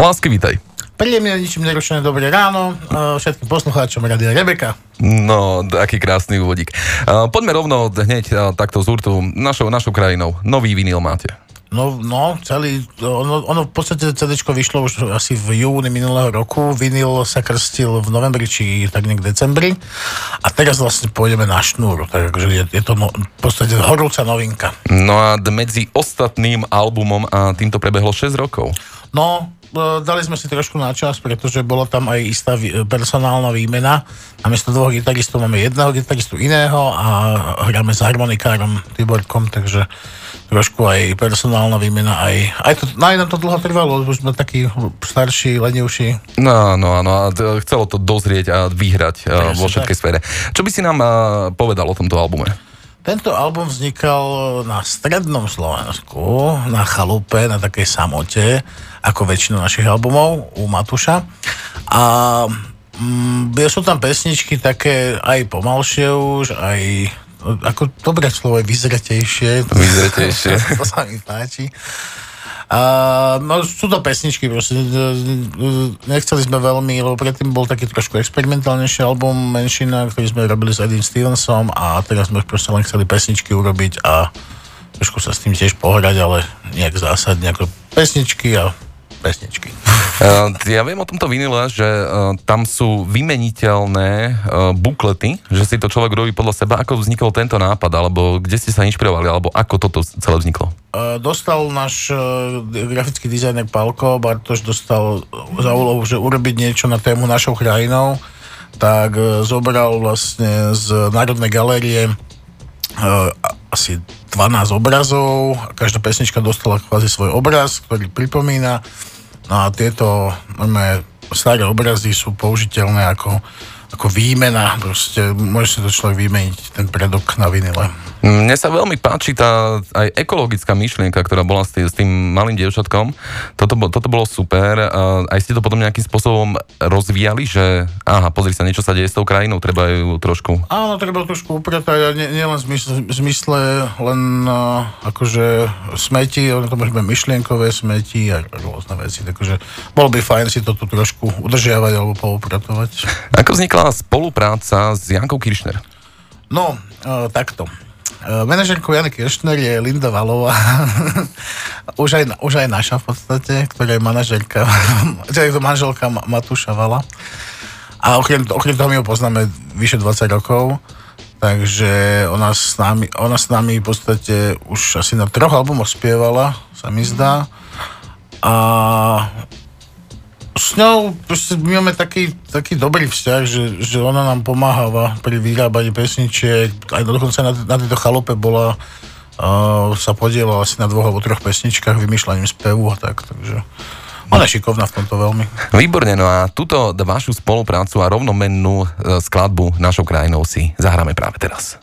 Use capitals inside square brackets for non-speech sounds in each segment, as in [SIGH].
Lásky, vítaj. Príjemne, ničím nerušené dobré ráno všetkým poslucháčom Radia Rebeka. No, aký krásny úvodík. Poďme rovno hneď takto z hurtu našou, našou krajinou. Nový vinyl máte. No, no, celý, ono, ono v podstate CD vyšlo už asi v júni minulého roku, vinyl sa krstil v novembri, či tak niekde decembri a teraz vlastne pôjdeme na šnúru, takže je, je to no, v podstate horúca novinka. No a medzi ostatným albumom a týmto prebehlo 6 rokov. No, E, dali sme si trošku na čas, pretože bola tam aj istá personálna výmena. Namiesto dvoch gitaristov máme jedného gitaristu iného a hráme s harmonikárom Tiborkom, takže trošku aj personálna výmena, aj, aj to, aj nám to dlho trvalo, už sme takí starší, lenivší. No, no, no, a chcelo to dozrieť a vyhrať Presne, vo všetkej tak. sfére. Čo by si nám povedal o tomto albume? Tento album vznikal na strednom Slovensku, na chalupe, na takej samote, ako väčšinu našich albumov u Matuša. A mm, sú tam pesničky také aj pomalšie už, aj ako dobré slovo je vyzretejšie. Vyzretejšie. [LAUGHS] to sa mi páči. A, no, sú to pesničky, proste. Nechceli sme veľmi, lebo predtým bol taký trošku experimentálnejší album Menšina, ktorý sme robili s Eddie Stevensom a teraz sme proste len chceli pesničky urobiť a trošku sa s tým tiež pohrať, ale nejak zásadne ako pesničky a pesničky. Uh, ja viem o tomto vinile, že uh, tam sú vymeniteľné uh, buklety, že si to človek robí podľa seba. Ako vznikol tento nápad, alebo kde ste sa inšpirovali, alebo ako toto celé vzniklo? Dostal náš grafický dizajner Palko, Bartoš dostal za úlohu, že urobiť niečo na tému našou krajinou, tak zobral vlastne z Národnej galérie asi 12 obrazov, každá pesnička dostala kvázi svoj obraz, ktorý pripomína No a tieto máme, staré obrazy sú použiteľné ako, ako výmena. Proste môže si to človek vymeniť, ten predok na vinile. Mne sa veľmi páči tá aj ekologická myšlienka, ktorá bola s tým, s tým malým dievčatkom. Toto, toto bolo super. Aj ste to potom nejakým spôsobom rozvíjali, že aha, pozri sa, niečo sa deje s tou krajinou, treba ju trošku... Áno, treba trošku upratať, nie, nie len v zmysle, zmysle len uh, akože smeti, to môžeme myšlienkové smeti a rôzne veci, takže bolo by fajn si to tu trošku udržiavať alebo poupratovať. Ako vznikla spolupráca s Jankou Kiršner? No, uh, takto. Eh, manažerkou Jany Kiršner je Linda Valová, [LAUGHS] už, aj, už aj naša v podstate, ktorá je manažerka, [LAUGHS] teda je to manželka Matúša Vala. A okrem, okrem toho my ho poznáme vyše 20 rokov, takže ona s, nami, ona s nami v podstate už asi na troch albumoch spievala, sa mi zdá. A s ňou máme taký, taký dobrý vzťah, že, že ona nám pomáhala pri vyrábaní pesničiek, aj dokonca na, na tejto chalupe bola, uh, sa podielala asi na dvoch alebo troch pesničkách, vymýšľaním spevu a tak, takže ona je šikovná v tomto veľmi. Výborne, no a túto vašu spoluprácu a rovnomennú e, skladbu našou krajinou si zahráme práve teraz.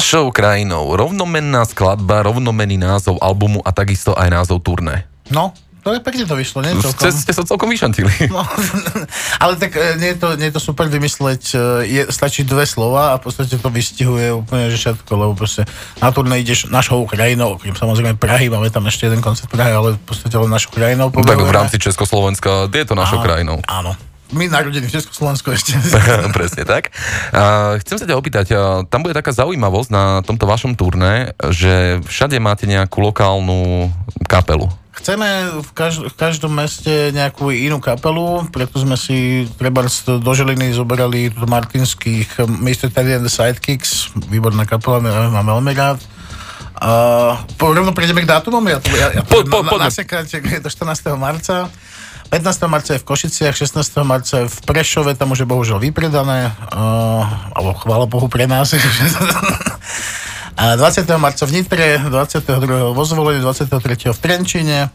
Našou krajinou rovnomenná skladba, rovnomenný názov albumu a takisto aj názov turné. No, to je pekne to vyšlo, nie? Celkom. Ste, ste sa celkom vyšantili. [LAUGHS] No, [LAUGHS] ale tak e, nie je, to, nie je to super vymysleť, e, je, stačí dve slova a v podstate to vystihuje úplne že všetko, lebo proste na turné ideš našou krajinou, okrem samozrejme Prahy, máme tam ešte jeden koncert Prahy, ale v podstate len našou krajinou. Tak v rámci Československa je to našou áno, krajinou. Áno, my narodení v Československu ešte. [LAUGHS] Presne tak. A chcem sa ťa opýtať, tam bude taká zaujímavosť na tomto vašom turné, že všade máte nejakú lokálnu kapelu. Chceme v, každ- v každom meste nejakú inú kapelu, preto sme si treba do Žiliny zoberali do Martinských Mr. Teddy and the Sidekicks, výborná kapela, mám veľmi rád. Uh, rovno prejdeme k dátumom, ja to, ja, ja po, po, na, na, na, do 14. marca. 15. marca je v Košiciach, 16. marca je v Prešove, tam už je bohužiaľ vypredané, uh, alebo chvála Bohu pre nás. [LAUGHS] a 20. marca v Nitre, 22. vo Zvolení, 23. v Trenčine,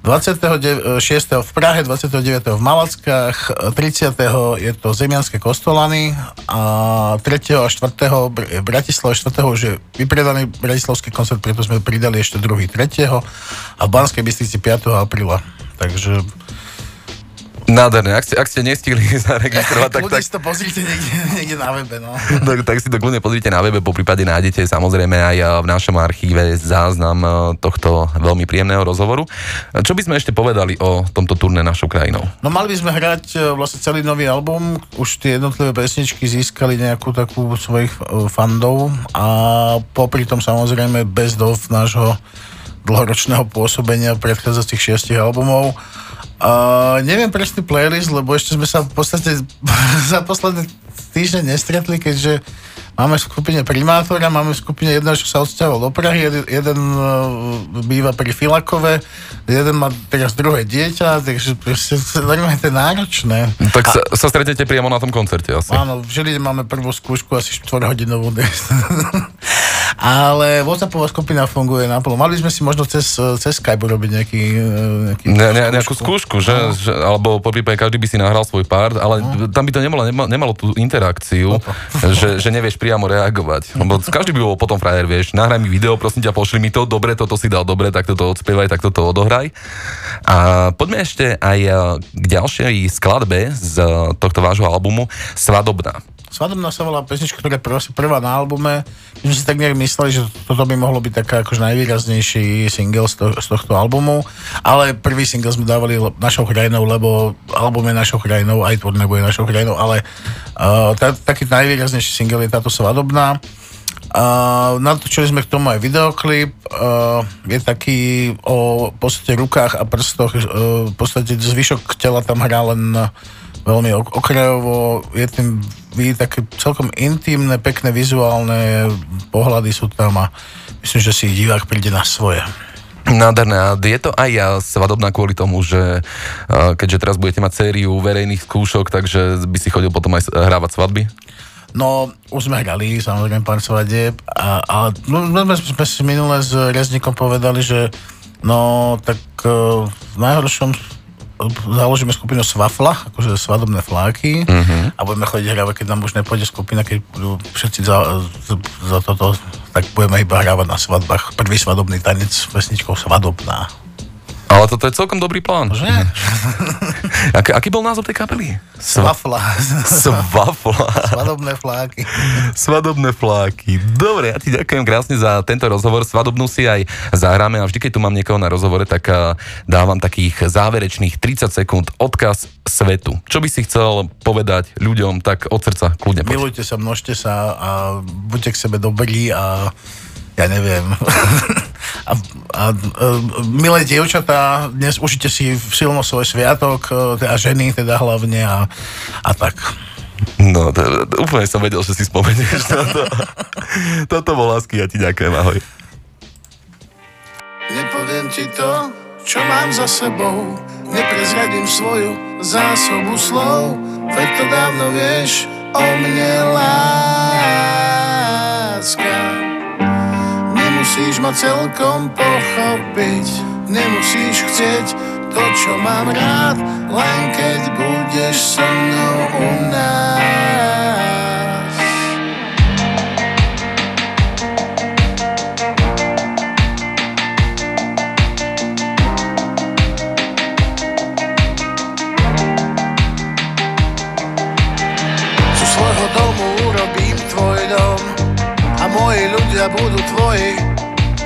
26. v Prahe, 29. v Malackách, 30. je to Zemianské kostolany a 3. a 4. v Bratislave, 4. už je vypredaný bratislavský koncert, preto sme pridali ešte druhý 3. a v Banskej Bystrici 5. apríla. Takže Nádherné, ak ste, ak ste nestihli [LAUGHS] zaregistrovať, tak... tak... si to pozrite niekde, [LAUGHS] niekde na webe, no. [LAUGHS] tak, tak si to kľudne pozrite na webe, po prípade nájdete samozrejme aj eh, v našom archíve záznam eh, tohto veľmi príjemného rozhovoru. Čo by sme ešte povedali o tomto turné našou krajinou? No mali by sme hrať eh, vlastne celý nový album, už tie jednotlivé pesničky získali nejakú takú svojich fandov a popri tom samozrejme bez dov nášho dlhoročného pôsobenia predchádzajúcich šiestich albumov Uh, neviem presný playlist, lebo ešte sme sa v podstate [LAUGHS] za posledné týždne nestretli, keďže máme v skupine primátora, máme v skupine jedného, čo sa odsťahoval do Prahy, jeden, jeden býva pri Filakove, jeden má teraz druhé dieťa, takže proste to je náročné. Tak sa, A, sa stretnete priamo na tom koncerte asi. Áno, v Žiline máme prvú skúšku asi 4 hodinovú. [LAUGHS] ale WhatsAppová skupina funguje naplno. Mali sme si možno cez, cez Skype urobiť nejaký, nejaký ne, ne, nejakú skúšku, že, no. že, alebo po prípade každý by si nahral svoj part, ale no. tam by to nemalo, nemalo, nemalo tú interakciu, že, že nevieš [LAUGHS] priamo reagovať. Lebo každý by bol potom frajer, vieš, nahraj mi video, prosím ťa, pošli mi to, dobre, toto si dal dobre, tak toto odspievaj, tak toto odohraj. A poďme ešte aj k ďalšej skladbe z tohto vášho albumu Svadobná. Svadobná sa volá pesnička, ktorá je prvá na albume. My sme si tak nejak mysleli, že toto by mohlo byť taká akož najvýraznejší single z, to, z tohto albumu, ale prvý single sme dávali našou krajinou, lebo album je našou krajinou, aj to nebude našou krajinou, ale uh, tá, taký najvýraznejší single je táto Svadobná. Uh, natočili sme k tomu aj videoklip, uh, je taký o v podstate rukách a prstoch, uh, v podstate zvyšok tela tam hrá len veľmi okrajovo, je tým vy také celkom intimné, pekné vizuálne pohľady sú tam a myslím, že si divák príde na svoje. Nádherné. A je to aj ja svadobná kvôli tomu, že keďže teraz budete mať sériu verejných skúšok, takže by si chodil potom aj hrávať svadby? No, už sme hrali, samozrejme, pár svadieb, a, a no, sme, sme si minule s Reznikom povedali, že no, tak uh, v najhoršom založíme skupinu Svafla, akože svadobné fláky uh-huh. a budeme chodiť hrávať, keď nám už nepôjde skupina, keď budú všetci za, za toto, tak budeme iba hrávať na svadbách. Prvý svadobný tanec s pesničkou Svadobná. Ale toto je celkom dobrý plán. Že? [LAUGHS] Ak, aký bol názov tej kapely? Svafla. Svafla. Svadobné fláky. Svadobné fláky. Dobre, ja ti ďakujem krásne za tento rozhovor. Svadobnú si aj zahráme a vždy, keď tu mám niekoho na rozhovore, tak dávam takých záverečných 30 sekúnd odkaz svetu. Čo by si chcel povedať ľuďom, tak od srdca kľudne poď. Milujte sa, množte sa a buďte k sebe dobrí a ja neviem. [LAUGHS] a, a, a milé dievčatá, dnes užite si silno svoj sviatok, e, teda ženy teda hlavne a, a tak. No, to, to, úplne som vedel, že si spomenieš toto. [LAUGHS] toto bol lásky, ja ti ďakujem, ahoj. Nepoviem ti to, čo mám za sebou, neprezradím svoju zásobu slov, veď to dávno vieš o mne láska Nemusíš ma celkom pochopiť. Nemusíš chcieť to, čo mám rád Len keď budeš so mnou u nás. Zo svojho domu urobím tvoj dom A moji ľudia budú tvoji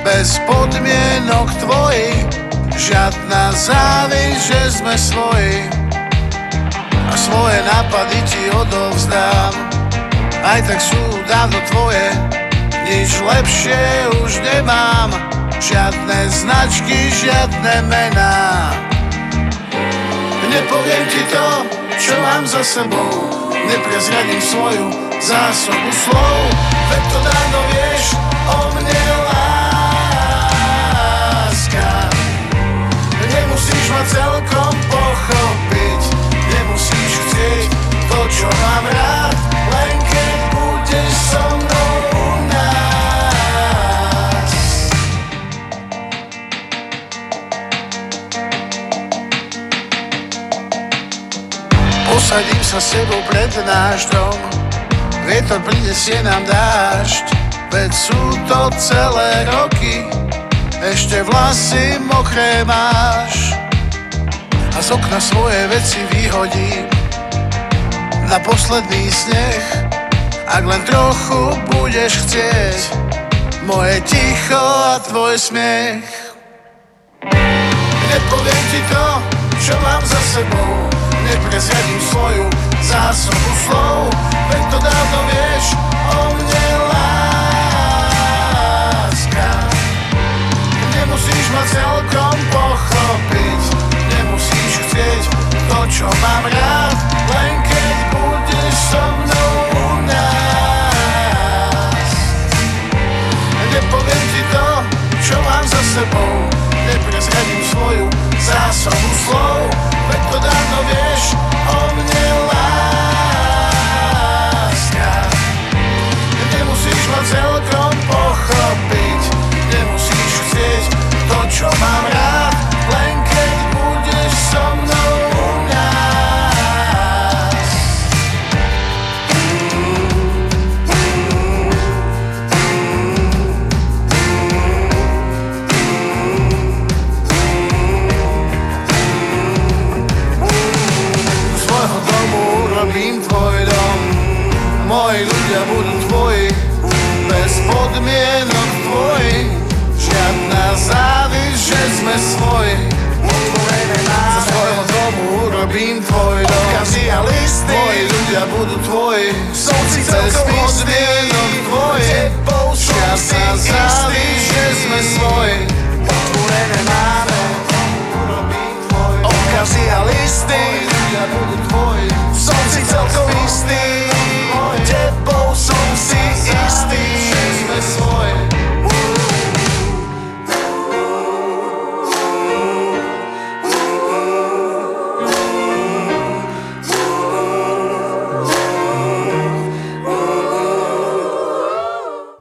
bez podmienok tvoji, žiadna závisť, že sme svoji. A svoje nápady ti odovzdám, aj tak sú dávno tvoje, nič lepšie už nemám, žiadne značky, žiadne mená. Nepoviem ti to, čo mám za sebou, neprezradím svoju zásobu slov, veď to dávno vieš o mne celkom pochopiť, nemusíš chcieť to, čo mám rád, len keď budeš so mnou u nás. Posadím sa s sebou pred náš dom, vietor prinesie nám dážď, veď sú to celé roky, ešte vlasy mokré máš. Z okna svoje veci vyhodím na posledný sneh, ak len trochu budeš chcieť, moje ticho a tvoj smiech. Nepoviem ti to, čo mám za sebou Neprezradím svoju zásobu slov Veď to dávno vieš o mne láska Nemusíš ma celkom chcieť to, čo mám rád Len keď budeš so mnou u nás Nepoviem ti to, čo mám za sebou Neprezradím svoju zásobu slov Veď to dávno vieš